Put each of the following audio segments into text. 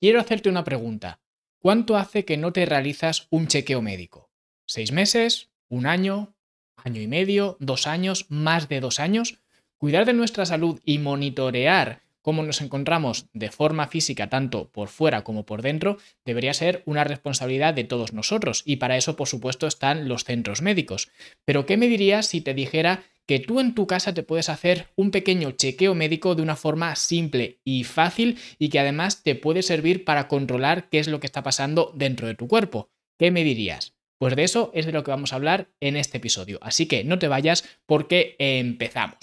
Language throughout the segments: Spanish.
quiero hacerte una pregunta. ¿Cuánto hace que no te realizas un chequeo médico? ¿Seis meses? ¿Un año? ¿Año y medio? ¿Dos años? ¿Más de dos años? Cuidar de nuestra salud y monitorear cómo nos encontramos de forma física, tanto por fuera como por dentro, debería ser una responsabilidad de todos nosotros. Y para eso, por supuesto, están los centros médicos. Pero, ¿qué me dirías si te dijera que tú en tu casa te puedes hacer un pequeño chequeo médico de una forma simple y fácil y que además te puede servir para controlar qué es lo que está pasando dentro de tu cuerpo. ¿Qué me dirías? Pues de eso es de lo que vamos a hablar en este episodio. Así que no te vayas porque empezamos.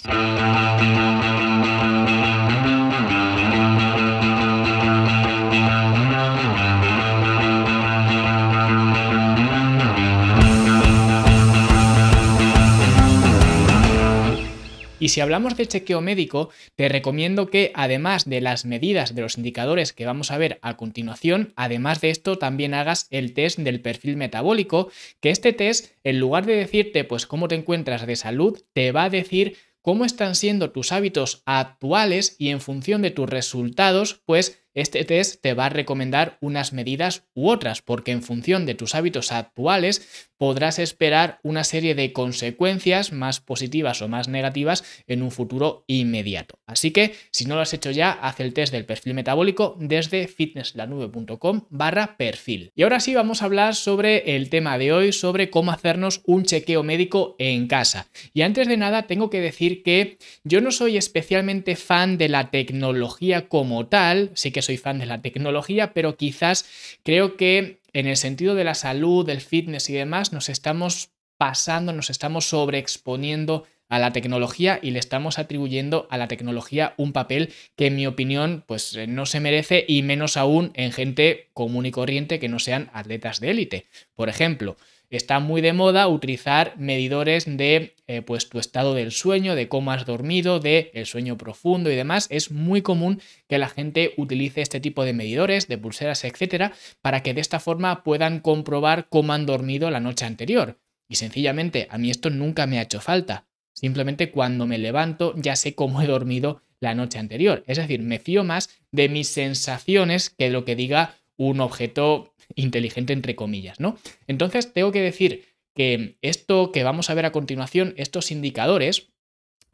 Si hablamos de chequeo médico, te recomiendo que además de las medidas de los indicadores que vamos a ver a continuación, además de esto también hagas el test del perfil metabólico, que este test, en lugar de decirte pues cómo te encuentras de salud, te va a decir cómo están siendo tus hábitos actuales y en función de tus resultados, pues este test te va a recomendar unas medidas u otras, porque en función de tus hábitos actuales podrás esperar una serie de consecuencias más positivas o más negativas en un futuro inmediato. Así que si no lo has hecho ya, haz el test del perfil metabólico desde fitnesslanube.com barra perfil. Y ahora sí vamos a hablar sobre el tema de hoy, sobre cómo hacernos un chequeo médico en casa. Y antes de nada tengo que decir que yo no soy especialmente fan de la tecnología como tal, sí que soy fan de la tecnología, pero quizás creo que en el sentido de la salud, del fitness y demás, nos estamos pasando, nos estamos sobreexponiendo a la tecnología y le estamos atribuyendo a la tecnología un papel que en mi opinión pues eh, no se merece y menos aún en gente común y corriente que no sean atletas de élite. Por ejemplo, está muy de moda utilizar medidores de eh, pues tu estado del sueño, de cómo has dormido, de el sueño profundo y demás. Es muy común que la gente utilice este tipo de medidores, de pulseras, etcétera, para que de esta forma puedan comprobar cómo han dormido la noche anterior. Y sencillamente, a mí esto nunca me ha hecho falta. Simplemente cuando me levanto ya sé cómo he dormido la noche anterior. Es decir, me fío más de mis sensaciones que lo que diga un objeto inteligente entre comillas, ¿no? Entonces tengo que decir que esto que vamos a ver a continuación, estos indicadores,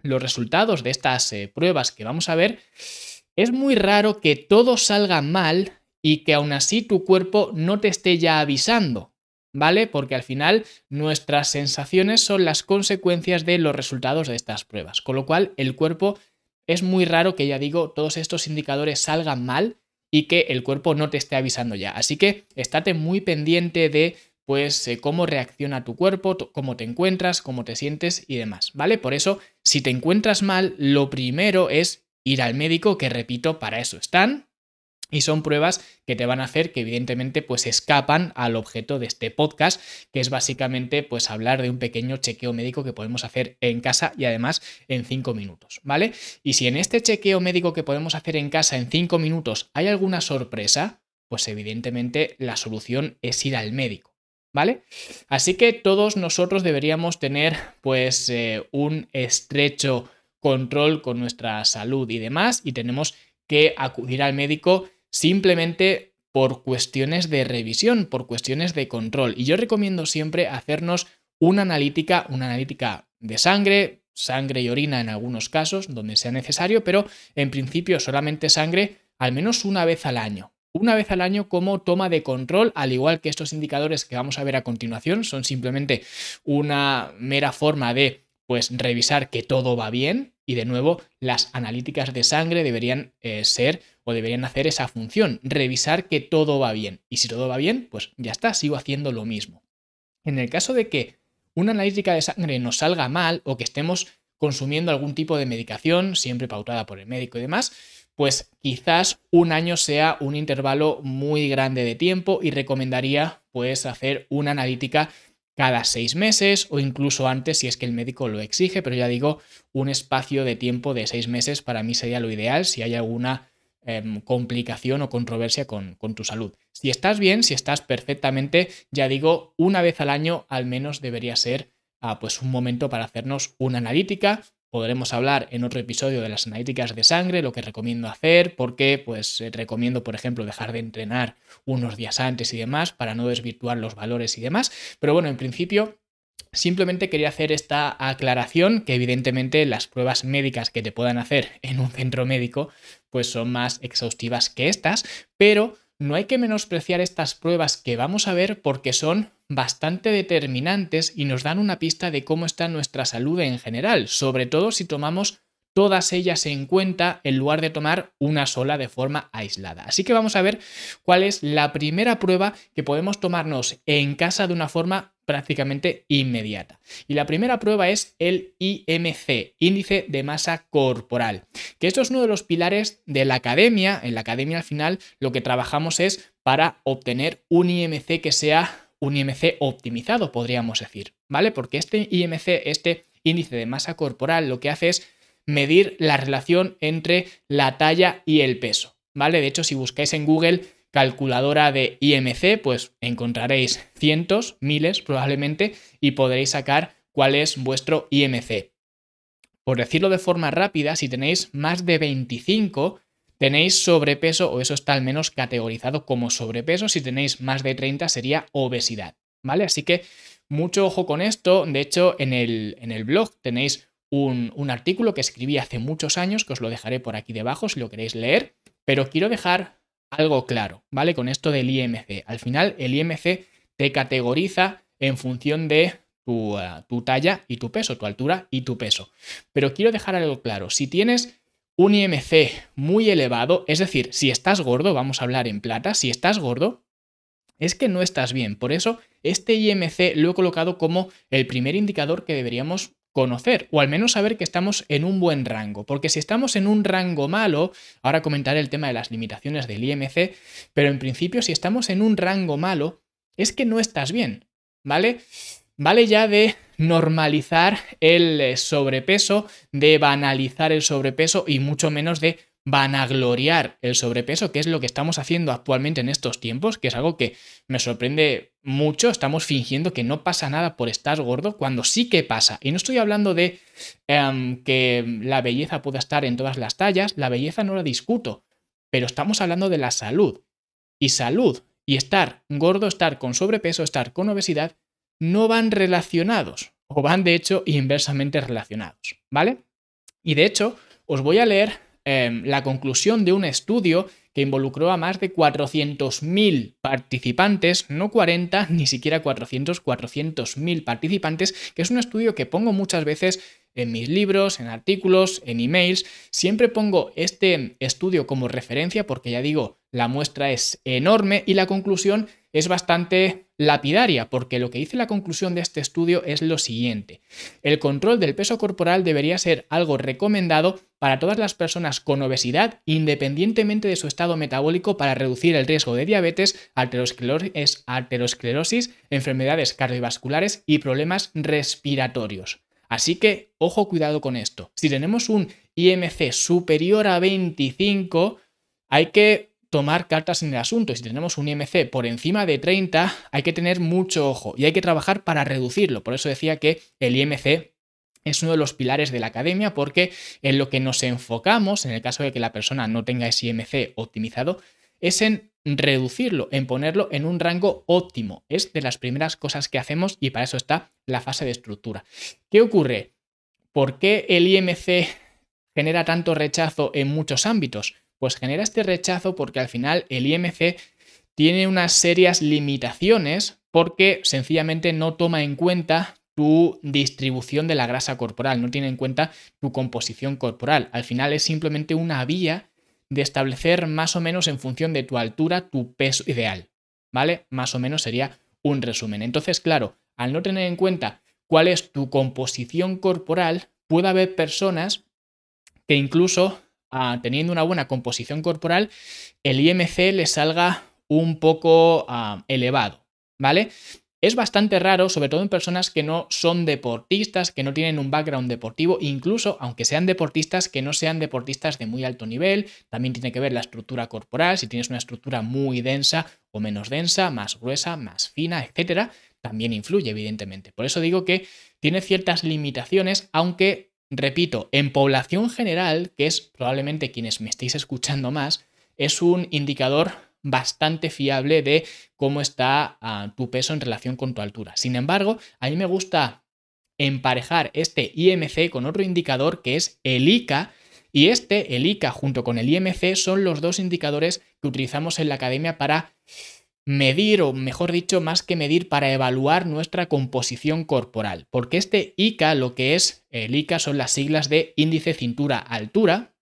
los resultados de estas eh, pruebas que vamos a ver, es muy raro que todo salga mal y que aún así tu cuerpo no te esté ya avisando, ¿vale? Porque al final nuestras sensaciones son las consecuencias de los resultados de estas pruebas, con lo cual el cuerpo es muy raro que ya digo todos estos indicadores salgan mal y que el cuerpo no te esté avisando ya. Así que estate muy pendiente de pues eh, cómo reacciona tu cuerpo, cómo te encuentras, cómo te sientes y demás, ¿vale? Por eso, si te encuentras mal, lo primero es ir al médico, que repito, para eso están, y son pruebas que te van a hacer que evidentemente pues escapan al objeto de este podcast, que es básicamente pues hablar de un pequeño chequeo médico que podemos hacer en casa y además en cinco minutos, ¿vale? Y si en este chequeo médico que podemos hacer en casa en cinco minutos hay alguna sorpresa, pues evidentemente la solución es ir al médico. ¿Vale? Así que todos nosotros deberíamos tener pues eh, un estrecho control con nuestra salud y demás y tenemos que acudir al médico simplemente por cuestiones de revisión, por cuestiones de control. Y yo recomiendo siempre hacernos una analítica, una analítica de sangre, sangre y orina en algunos casos, donde sea necesario, pero en principio solamente sangre al menos una vez al año. Una vez al año como toma de control, al igual que estos indicadores que vamos a ver a continuación, son simplemente una mera forma de pues revisar que todo va bien y de nuevo las analíticas de sangre deberían eh, ser o deberían hacer esa función, revisar que todo va bien. Y si todo va bien, pues ya está, sigo haciendo lo mismo. En el caso de que una analítica de sangre nos salga mal o que estemos consumiendo algún tipo de medicación, siempre pautada por el médico y demás, pues quizás un año sea un intervalo muy grande de tiempo y recomendaría pues hacer una analítica cada seis meses o incluso antes si es que el médico lo exige, pero ya digo, un espacio de tiempo de seis meses para mí sería lo ideal si hay alguna em, complicación o controversia con, tu salud. Si estás bien, si estás perfectamente, ya digo, una vez al año al menos debería ser ah, pues un momento para hacernos una analítica podremos hablar en otro episodio de las analíticas de sangre, lo que recomiendo hacer, porque pues eh, recomiendo, por ejemplo, dejar de entrenar unos días antes y demás para no desvirtuar los valores y demás. Pero bueno, en principio Simplemente quería hacer esta aclaración que evidentemente las pruebas médicas que te puedan hacer en un centro médico pues son más exhaustivas que estas, pero no hay que menospreciar estas pruebas que vamos a ver porque son bastante determinantes y nos dan una pista de cómo está nuestra salud en general, sobre todo si tomamos todas ellas en cuenta en lugar de tomar una sola de forma aislada. Así que vamos a ver cuál es la primera prueba que podemos tomarnos en casa de una forma prácticamente inmediata. Y la primera prueba es el IMC, índice de masa corporal, que esto es uno de los pilares de la academia. En la academia al final lo que trabajamos es para obtener un IMC que sea un IMC optimizado, podríamos decir, ¿vale? Porque este IMC, este índice de masa corporal, lo que hace es medir la relación entre la talla y el peso, ¿vale? De hecho, si buscáis en Google calculadora de IMC, pues encontraréis cientos, miles probablemente, y podréis sacar cuál es vuestro IMC. Por decirlo de forma rápida, si tenéis más de 25, tenéis sobrepeso, o eso está al menos categorizado como sobrepeso, si tenéis más de 30 sería obesidad, ¿vale? Así que mucho ojo con esto, de hecho en el, en el blog tenéis un, un artículo que escribí hace muchos años, que os lo dejaré por aquí debajo si lo queréis leer, pero quiero dejar algo claro, ¿vale? Con esto del IMC. Al final, el IMC te categoriza en función de tu, eh, tu, talla y tu peso, tu altura y tu peso. Pero quiero dejar algo claro. Si tienes un IMC muy elevado, es decir, si estás gordo, vamos a hablar en plata, si estás gordo, es que no estás bien. Por eso, este IMC lo he colocado como el primer indicador que deberíamos conocer o al menos saber que estamos en un buen rango, porque si estamos en un rango malo, ahora comentaré el tema de las limitaciones del IMC, pero en principio si estamos en un rango malo, es que no estás bien, ¿vale? Vale ya de normalizar el sobrepeso, de banalizar el sobrepeso y mucho menos de vanagloriar el sobrepeso, que es lo que estamos haciendo actualmente en estos tiempos, que es algo que me sorprende mucho. Estamos fingiendo que no pasa nada por estar gordo, cuando sí que pasa. Y no estoy hablando de em, que la belleza pueda estar en todas las tallas, la belleza no la discuto, pero estamos hablando de la salud. Y salud y estar gordo, estar con sobrepeso, estar con obesidad, no van relacionados, o van de hecho inversamente relacionados, ¿vale? Y de hecho, os voy a leer Em, la conclusión de un estudio que involucró a más de 400.000 participantes, no 40, ni siquiera 400, 400.000 participantes, que es un estudio que pongo muchas veces en mis libros, en artículos, en emails. Siempre pongo este estudio como referencia porque ya digo, la muestra es enorme y la conclusión es bastante lapidaria, porque lo que dice la conclusión de este estudio es lo siguiente. El control del peso corporal debería ser algo recomendado para todas las personas con obesidad, independientemente de su estado metabólico, para reducir el riesgo de diabetes, arteriosclerosis, enfermedades cardiovasculares y problemas respiratorios. Así que, ojo, cuidado con esto. Si tenemos un IMC superior a 25, hay que tomar cartas en el asunto. Si tenemos un IMC por encima de 30, hay que tener mucho ojo y hay que trabajar para reducirlo. Por eso decía que el IMC es uno de los pilares de la academia porque en lo que nos enfocamos, en el caso de que la persona no tenga ese IMC optimizado, es en reducirlo, en ponerlo en un rango óptimo. Es de las primeras cosas que hacemos y para eso está la fase de estructura. ¿Qué ocurre? ¿Por qué el IMC genera tanto rechazo en muchos ámbitos? Pues genera este rechazo porque al final el IMC tiene unas serias limitaciones porque sencillamente no toma en cuenta tu distribución de la grasa corporal, no tiene en cuenta tu composición corporal. Al final es simplemente una vía de establecer más o menos en función de tu altura tu peso ideal, ¿vale? Más o menos sería un resumen. Entonces, claro, al no tener en cuenta cuál es tu composición corporal, puede haber personas que incluso teniendo una buena composición corporal, el IMC le salga un poco elevado, ¿vale? Es bastante raro, sobre todo en personas que no son deportistas, que no tienen un background deportivo, incluso aunque sean deportistas, que no sean deportistas de muy alto nivel. También tiene que ver la estructura corporal, si tienes una estructura muy densa o menos densa, más gruesa, más fina, etcétera, también influye, evidentemente. Por eso digo que tiene ciertas limitaciones, aunque repito, en población general, que es probablemente quienes me estéis escuchando más, es un indicador bastante fiable de cómo está ah, tu peso en relación con tu altura. Sin embargo, a mí me gusta emparejar este IMC con otro indicador que es el ICA. Y este, el ICA junto con el IMC, son los dos indicadores que utilizamos en la academia para medir, o mejor dicho, más que medir, para evaluar nuestra composición corporal. Porque este ICA, lo que es el ICA son las siglas de índice cintura-altura,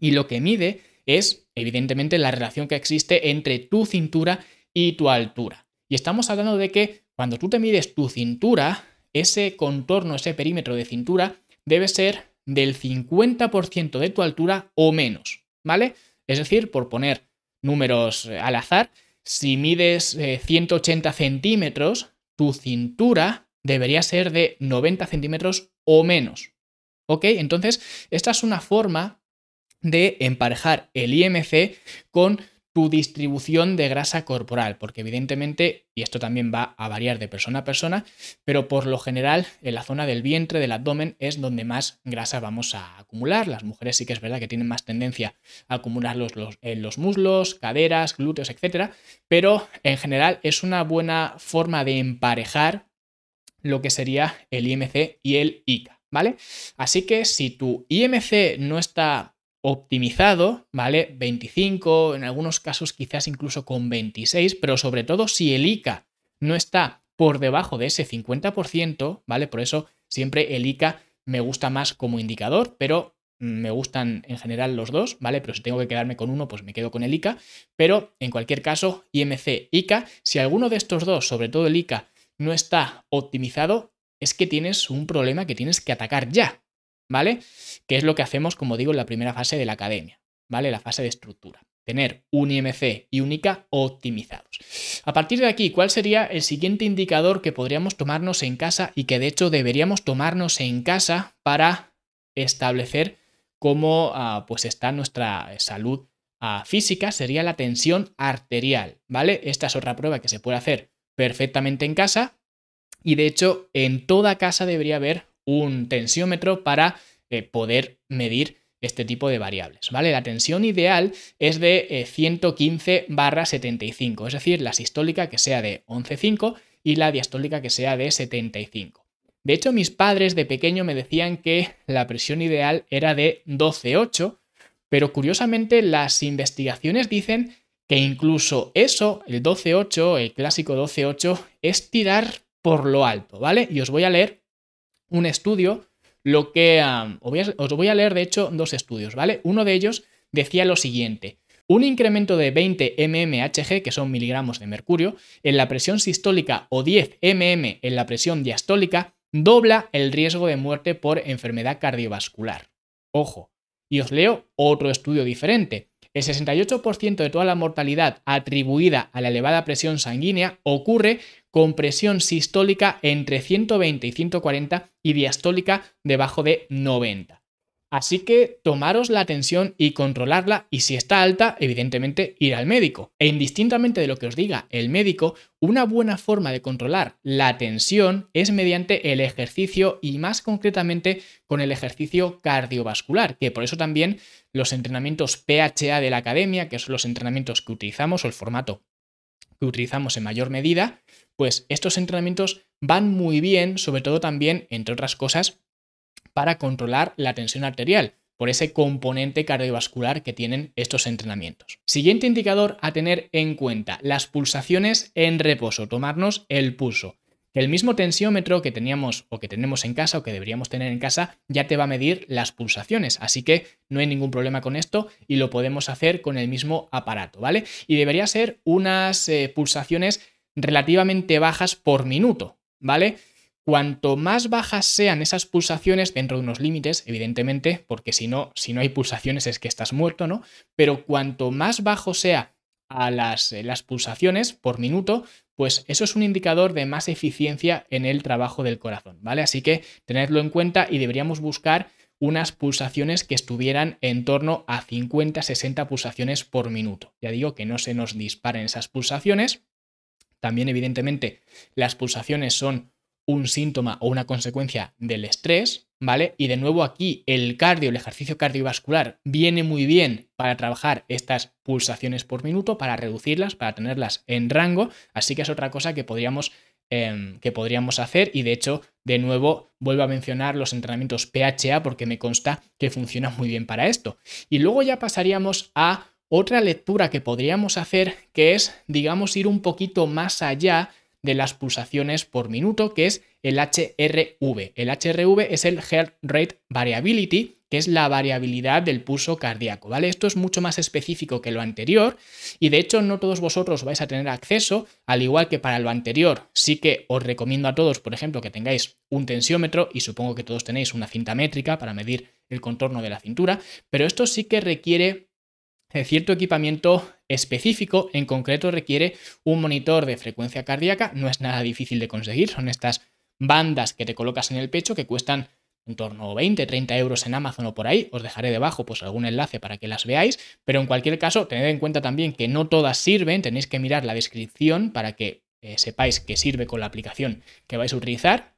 y lo que mide es, evidentemente, la relación que existe entre tu cintura y tu altura. Y estamos hablando de que cuando tú te mides tu cintura, ese contorno, ese perímetro de cintura, debe ser del 50% de tu altura o menos, ¿vale? Es decir, por poner números eh, al azar, si mides 180 eh, centímetros, tu cintura debería ser de 90 centímetros o menos. ¿Ok? Entonces, esta es una forma de emparejar el IMC con tu distribución de grasa corporal, porque evidentemente, y esto también va a variar de persona a persona, pero por lo general en la zona del vientre, del abdomen, es donde más grasa vamos a acumular. Las mujeres sí que es verdad que tienen más tendencia a acumularlos en los muslos, caderas, glúteos, etc. Pero en general es una buena forma de emparejar lo que sería el IMC y el ICA, ¿vale? Así que si tu IMC no está optimizado, ¿vale? 25, en algunos casos quizás incluso con 26, pero sobre todo si el ICA no está por debajo de ese 50%, ¿vale? Por eso siempre el ICA me gusta más como indicador, pero me gustan en general los dos, ¿vale? Pero si tengo que quedarme con uno, pues me quedo con el ICA. Pero en cualquier caso, IMC, ICA, si alguno de estos dos, sobre todo el ICA, no está optimizado, es que tienes un problema que tienes que atacar ya, ¿vale? Que es lo que hacemos, como digo, en la primera fase de la academia, ¿vale? La fase de estructura. Tener un IMC y un ICA optimizados. A partir de aquí, ¿cuál sería el siguiente indicador que podríamos tomarnos en casa y que de hecho deberíamos tomarnos en casa para establecer cómo ah, pues está nuestra salud ah, física? Sería la tensión arterial, ¿vale? Esta es otra prueba que se puede hacer perfectamente en casa y de hecho en toda casa debería haber un tensiómetro para eh, poder medir este tipo de variables, ¿vale? La tensión ideal es de 115 eh, barra 75, es decir, la sistólica que sea de 11,5 y la diastólica que sea de 75. De hecho, mis padres de pequeño me decían que la presión ideal era de 12,8, pero curiosamente las investigaciones dicen que incluso eso, el 12,8, el clásico 12,8, es tirar por lo alto, ¿vale? Y os voy a leer un estudio, lo que... os, voy a, leer de hecho dos estudios, ¿vale? Uno de ellos decía lo siguiente. Un incremento de 20 mmHg, que son miligramos de mercurio, en la presión sistólica o 10 mm en la presión diastólica, dobla el riesgo de muerte por enfermedad cardiovascular. Ojo, y os leo otro estudio diferente. El 68% de toda la mortalidad atribuida a la elevada presión sanguínea ocurre con presión sistólica entre 120 y 140 y diastólica debajo de 90. Así que tomaros la tensión y controlarla y si está alta, evidentemente ir al médico. E indistintamente de lo que os diga el médico, una buena forma de controlar la tensión es mediante el ejercicio y más concretamente con el ejercicio cardiovascular, que por eso también los entrenamientos PHA de la academia, que son los entrenamientos que utilizamos o el formato que utilizamos en mayor medida, pues estos entrenamientos van muy bien, sobre todo también, entre otras cosas, para controlar la tensión arterial, por ese componente cardiovascular que tienen estos entrenamientos. Siguiente indicador a tener en cuenta, las pulsaciones en reposo, tomarnos el pulso. El mismo tensiómetro que teníamos o que tenemos en casa o que deberíamos tener en casa ya te va a medir las pulsaciones, así que no hay ningún problema con esto y lo podemos hacer con el mismo aparato, ¿vale? Y debería ser unas eh, pulsaciones relativamente bajas por minuto, ¿vale? Cuanto más bajas sean esas pulsaciones dentro de unos límites, evidentemente, porque si no, si no hay pulsaciones es que estás muerto, ¿no? Pero cuanto más bajo sea a las, eh, las pulsaciones por minuto, pues eso es un indicador de más eficiencia en el trabajo del corazón, ¿vale? Así que tenedlo en cuenta y deberíamos buscar unas pulsaciones que estuvieran en torno a 50-60 pulsaciones por minuto. Ya digo que no se nos disparen esas pulsaciones también, evidentemente, las pulsaciones son un síntoma o una consecuencia del estrés, ¿vale? Y de nuevo aquí el cardio, el ejercicio cardiovascular viene muy bien para trabajar estas pulsaciones por minuto, para reducirlas, para tenerlas en rango, así que es otra cosa que podríamos, em, que podríamos hacer y de hecho, de nuevo, vuelvo a mencionar los entrenamientos PHA porque me consta que funciona muy bien para esto. Y luego ya pasaríamos a otra lectura que podríamos hacer, que es, digamos, ir un poquito más allá de las pulsaciones por minuto, que es el HRV. El HRV es el Heart Rate Variability, que es la variabilidad del pulso cardíaco, ¿vale? Esto es mucho más específico que lo anterior y de hecho no todos vosotros vais a tener acceso, al igual que para lo anterior, sí que os recomiendo a todos, por ejemplo, que tengáis un tensiómetro y supongo que todos tenéis una cinta métrica para medir el contorno de la cintura, pero esto sí que requiere cierto equipamiento específico, en concreto requiere un monitor de frecuencia cardíaca, no es nada difícil de conseguir, son estas bandas que te colocas en el pecho que cuestan en torno a 20, 30 euros en Amazon o por ahí, os dejaré debajo pues algún enlace para que las veáis, pero en cualquier caso tened en cuenta también que no todas sirven, tenéis que mirar la descripción para que eh, sepáis que sirve con la aplicación que vais a utilizar,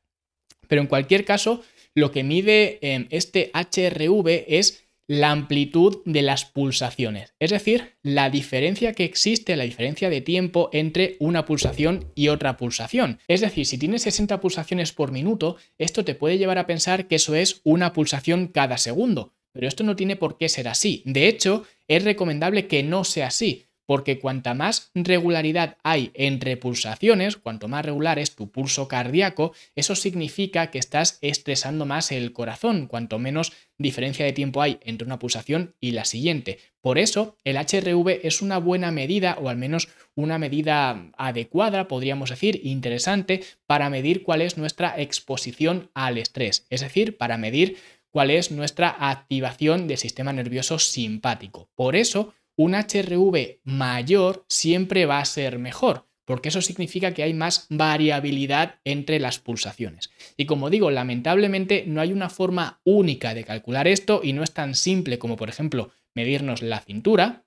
pero en cualquier caso lo que mide eh, este HRV es la amplitud de las pulsaciones, es decir, la diferencia que existe, la diferencia de tiempo entre una pulsación y otra pulsación. Es decir, si tienes 60 pulsaciones por minuto, esto te puede llevar a pensar que eso es una pulsación cada segundo, pero esto no tiene por qué ser así. De hecho, es recomendable que no sea así, porque cuanta más regularidad hay entre pulsaciones, cuanto más regular es tu pulso cardíaco, eso significa que estás estresando más el corazón, cuanto menos diferencia de tiempo hay entre una pulsación y la siguiente. Por eso, el HRV es una buena medida, o al menos una medida adecuada, podríamos decir, interesante, para medir cuál es nuestra exposición al estrés, es decir, para medir cuál es nuestra activación del sistema nervioso simpático. Por eso, un HRV mayor siempre va a ser mejor, porque eso significa que hay más variabilidad entre las pulsaciones. Y como digo, lamentablemente no hay una forma única de calcular esto y no es tan simple como, por ejemplo, medirnos la cintura,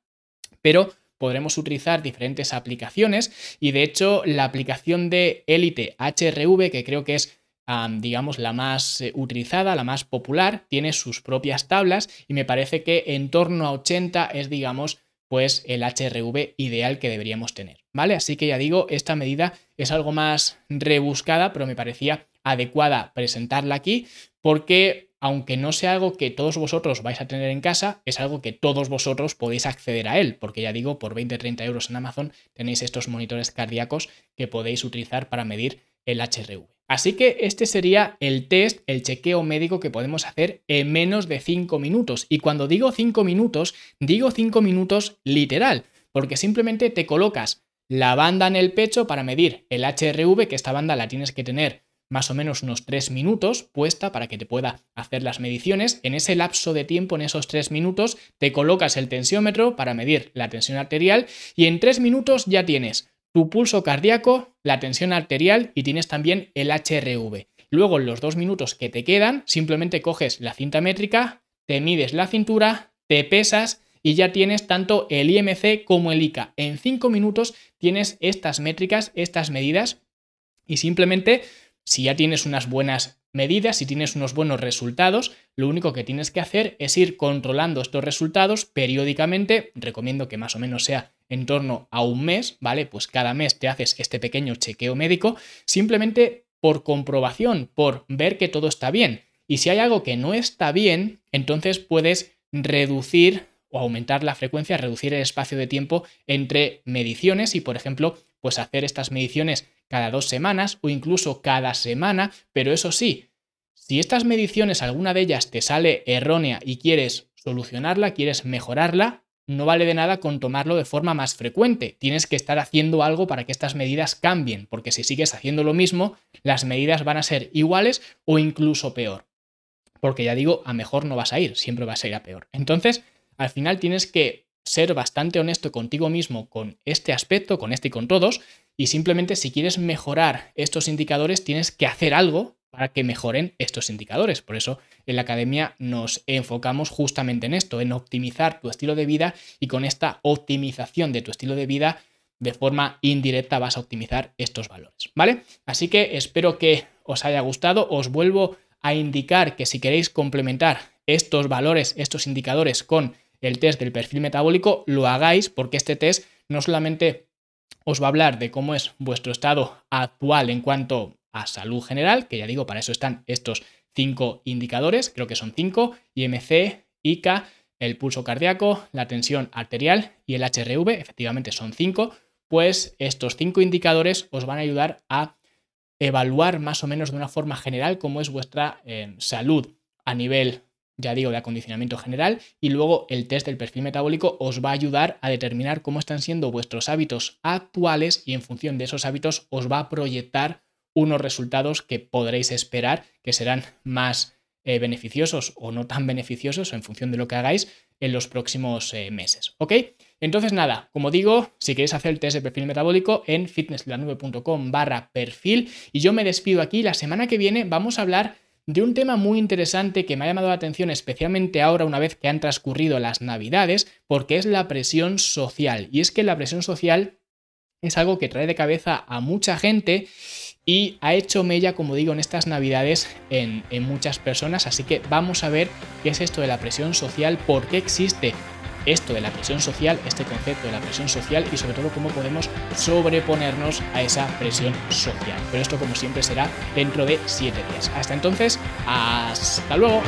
pero podremos utilizar diferentes aplicaciones y de hecho la aplicación de Elite HRV, que creo que es digamos, la más eh, utilizada, la más popular, tiene sus propias tablas y me parece que en torno a 80 es, digamos, pues el HRV ideal que deberíamos tener, ¿vale? Así que ya digo, esta medida es algo más rebuscada, pero me parecía adecuada presentarla aquí porque aunque no sea algo que todos vosotros vais a tener en casa, es algo que todos vosotros podéis acceder a él, porque ya digo, por 20-30 euros en Amazon tenéis estos monitores cardíacos que podéis utilizar para medir el HRV. Así que este sería el test, el chequeo médico que podemos hacer en menos de 5 minutos. Y cuando digo 5 minutos, digo 5 minutos literal, porque simplemente te colocas la banda en el pecho para medir el HRV, que esta banda la tienes que tener más o menos unos 3 minutos puesta para que te pueda hacer las mediciones. En ese lapso de tiempo, en esos 3 minutos, te colocas el tensiómetro para medir la tensión arterial y en 3 minutos ya tienes tu pulso cardíaco, la tensión arterial y tienes también el HRV. Luego, en los dos minutos que te quedan, simplemente coges la cinta métrica, te mides la cintura, te pesas y ya tienes tanto el IMC como el ICA. En cinco minutos tienes estas métricas, estas medidas y simplemente si ya tienes unas buenas medidas, si tienes unos buenos resultados, lo único que tienes que hacer es ir controlando estos resultados periódicamente. Recomiendo que más o menos sea en torno a un mes, ¿vale? Pues cada mes te haces este pequeño chequeo médico simplemente por comprobación, por ver que todo está bien. Y si hay algo que no está bien, entonces puedes reducir o aumentar la frecuencia, reducir el espacio de tiempo entre mediciones y, por ejemplo, pues hacer estas mediciones cada dos semanas o incluso cada semana, pero eso sí, si estas mediciones, alguna de ellas te sale errónea y quieres solucionarla, quieres mejorarla, no vale de nada con tomarlo de forma más frecuente. Tienes que estar haciendo algo para que estas medidas cambien, porque si sigues haciendo lo mismo, las medidas van a ser iguales o incluso peor. Porque ya digo, a mejor no vas a ir, siempre vas a ir a peor. Entonces, al final tienes que ser bastante honesto contigo mismo con este aspecto, con este y con todos, y simplemente si quieres mejorar estos indicadores, tienes que hacer algo para que mejoren estos indicadores. Por eso en la academia nos enfocamos justamente en esto, en optimizar tu estilo de vida y con esta optimización de tu estilo de vida de forma indirecta vas a optimizar estos valores, ¿vale? Así que espero que os haya gustado. Os vuelvo a indicar que si queréis complementar estos valores, estos indicadores con el test del perfil metabólico, lo hagáis porque este test no solamente os va a hablar de cómo es vuestro estado actual en cuanto a salud general, que ya digo, para eso están estos cinco indicadores, creo que son cinco, IMC, ICA, el pulso cardíaco, la tensión arterial y el HRV, efectivamente son cinco, pues estos cinco indicadores os van a ayudar a evaluar más o menos de una forma general cómo es vuestra eh, salud a nivel, ya digo, de acondicionamiento general y luego el test del perfil metabólico os va a ayudar a determinar cómo están siendo vuestros hábitos actuales y en función de esos hábitos os va a proyectar unos resultados que podréis esperar que serán más eh, beneficiosos o no tan beneficiosos en función de lo que hagáis en los próximos eh, meses. ¿Ok? Entonces nada, como digo, si queréis hacer el test de perfil metabólico en fitnesslanube.com barra perfil y yo me despido aquí. La semana que viene vamos a hablar de un tema muy interesante que me ha llamado la atención especialmente ahora una vez que han transcurrido las navidades, porque es la presión social. Y es que la presión social es algo que trae de cabeza a mucha gente y ha hecho mella, como digo, en estas navidades en, en, muchas personas. Así que vamos a ver qué es esto de la presión social, por qué existe esto de la presión social, este concepto de la presión social y sobre todo cómo podemos sobreponernos a esa presión social. Pero esto como siempre será dentro de 7 días. Hasta entonces, hasta luego.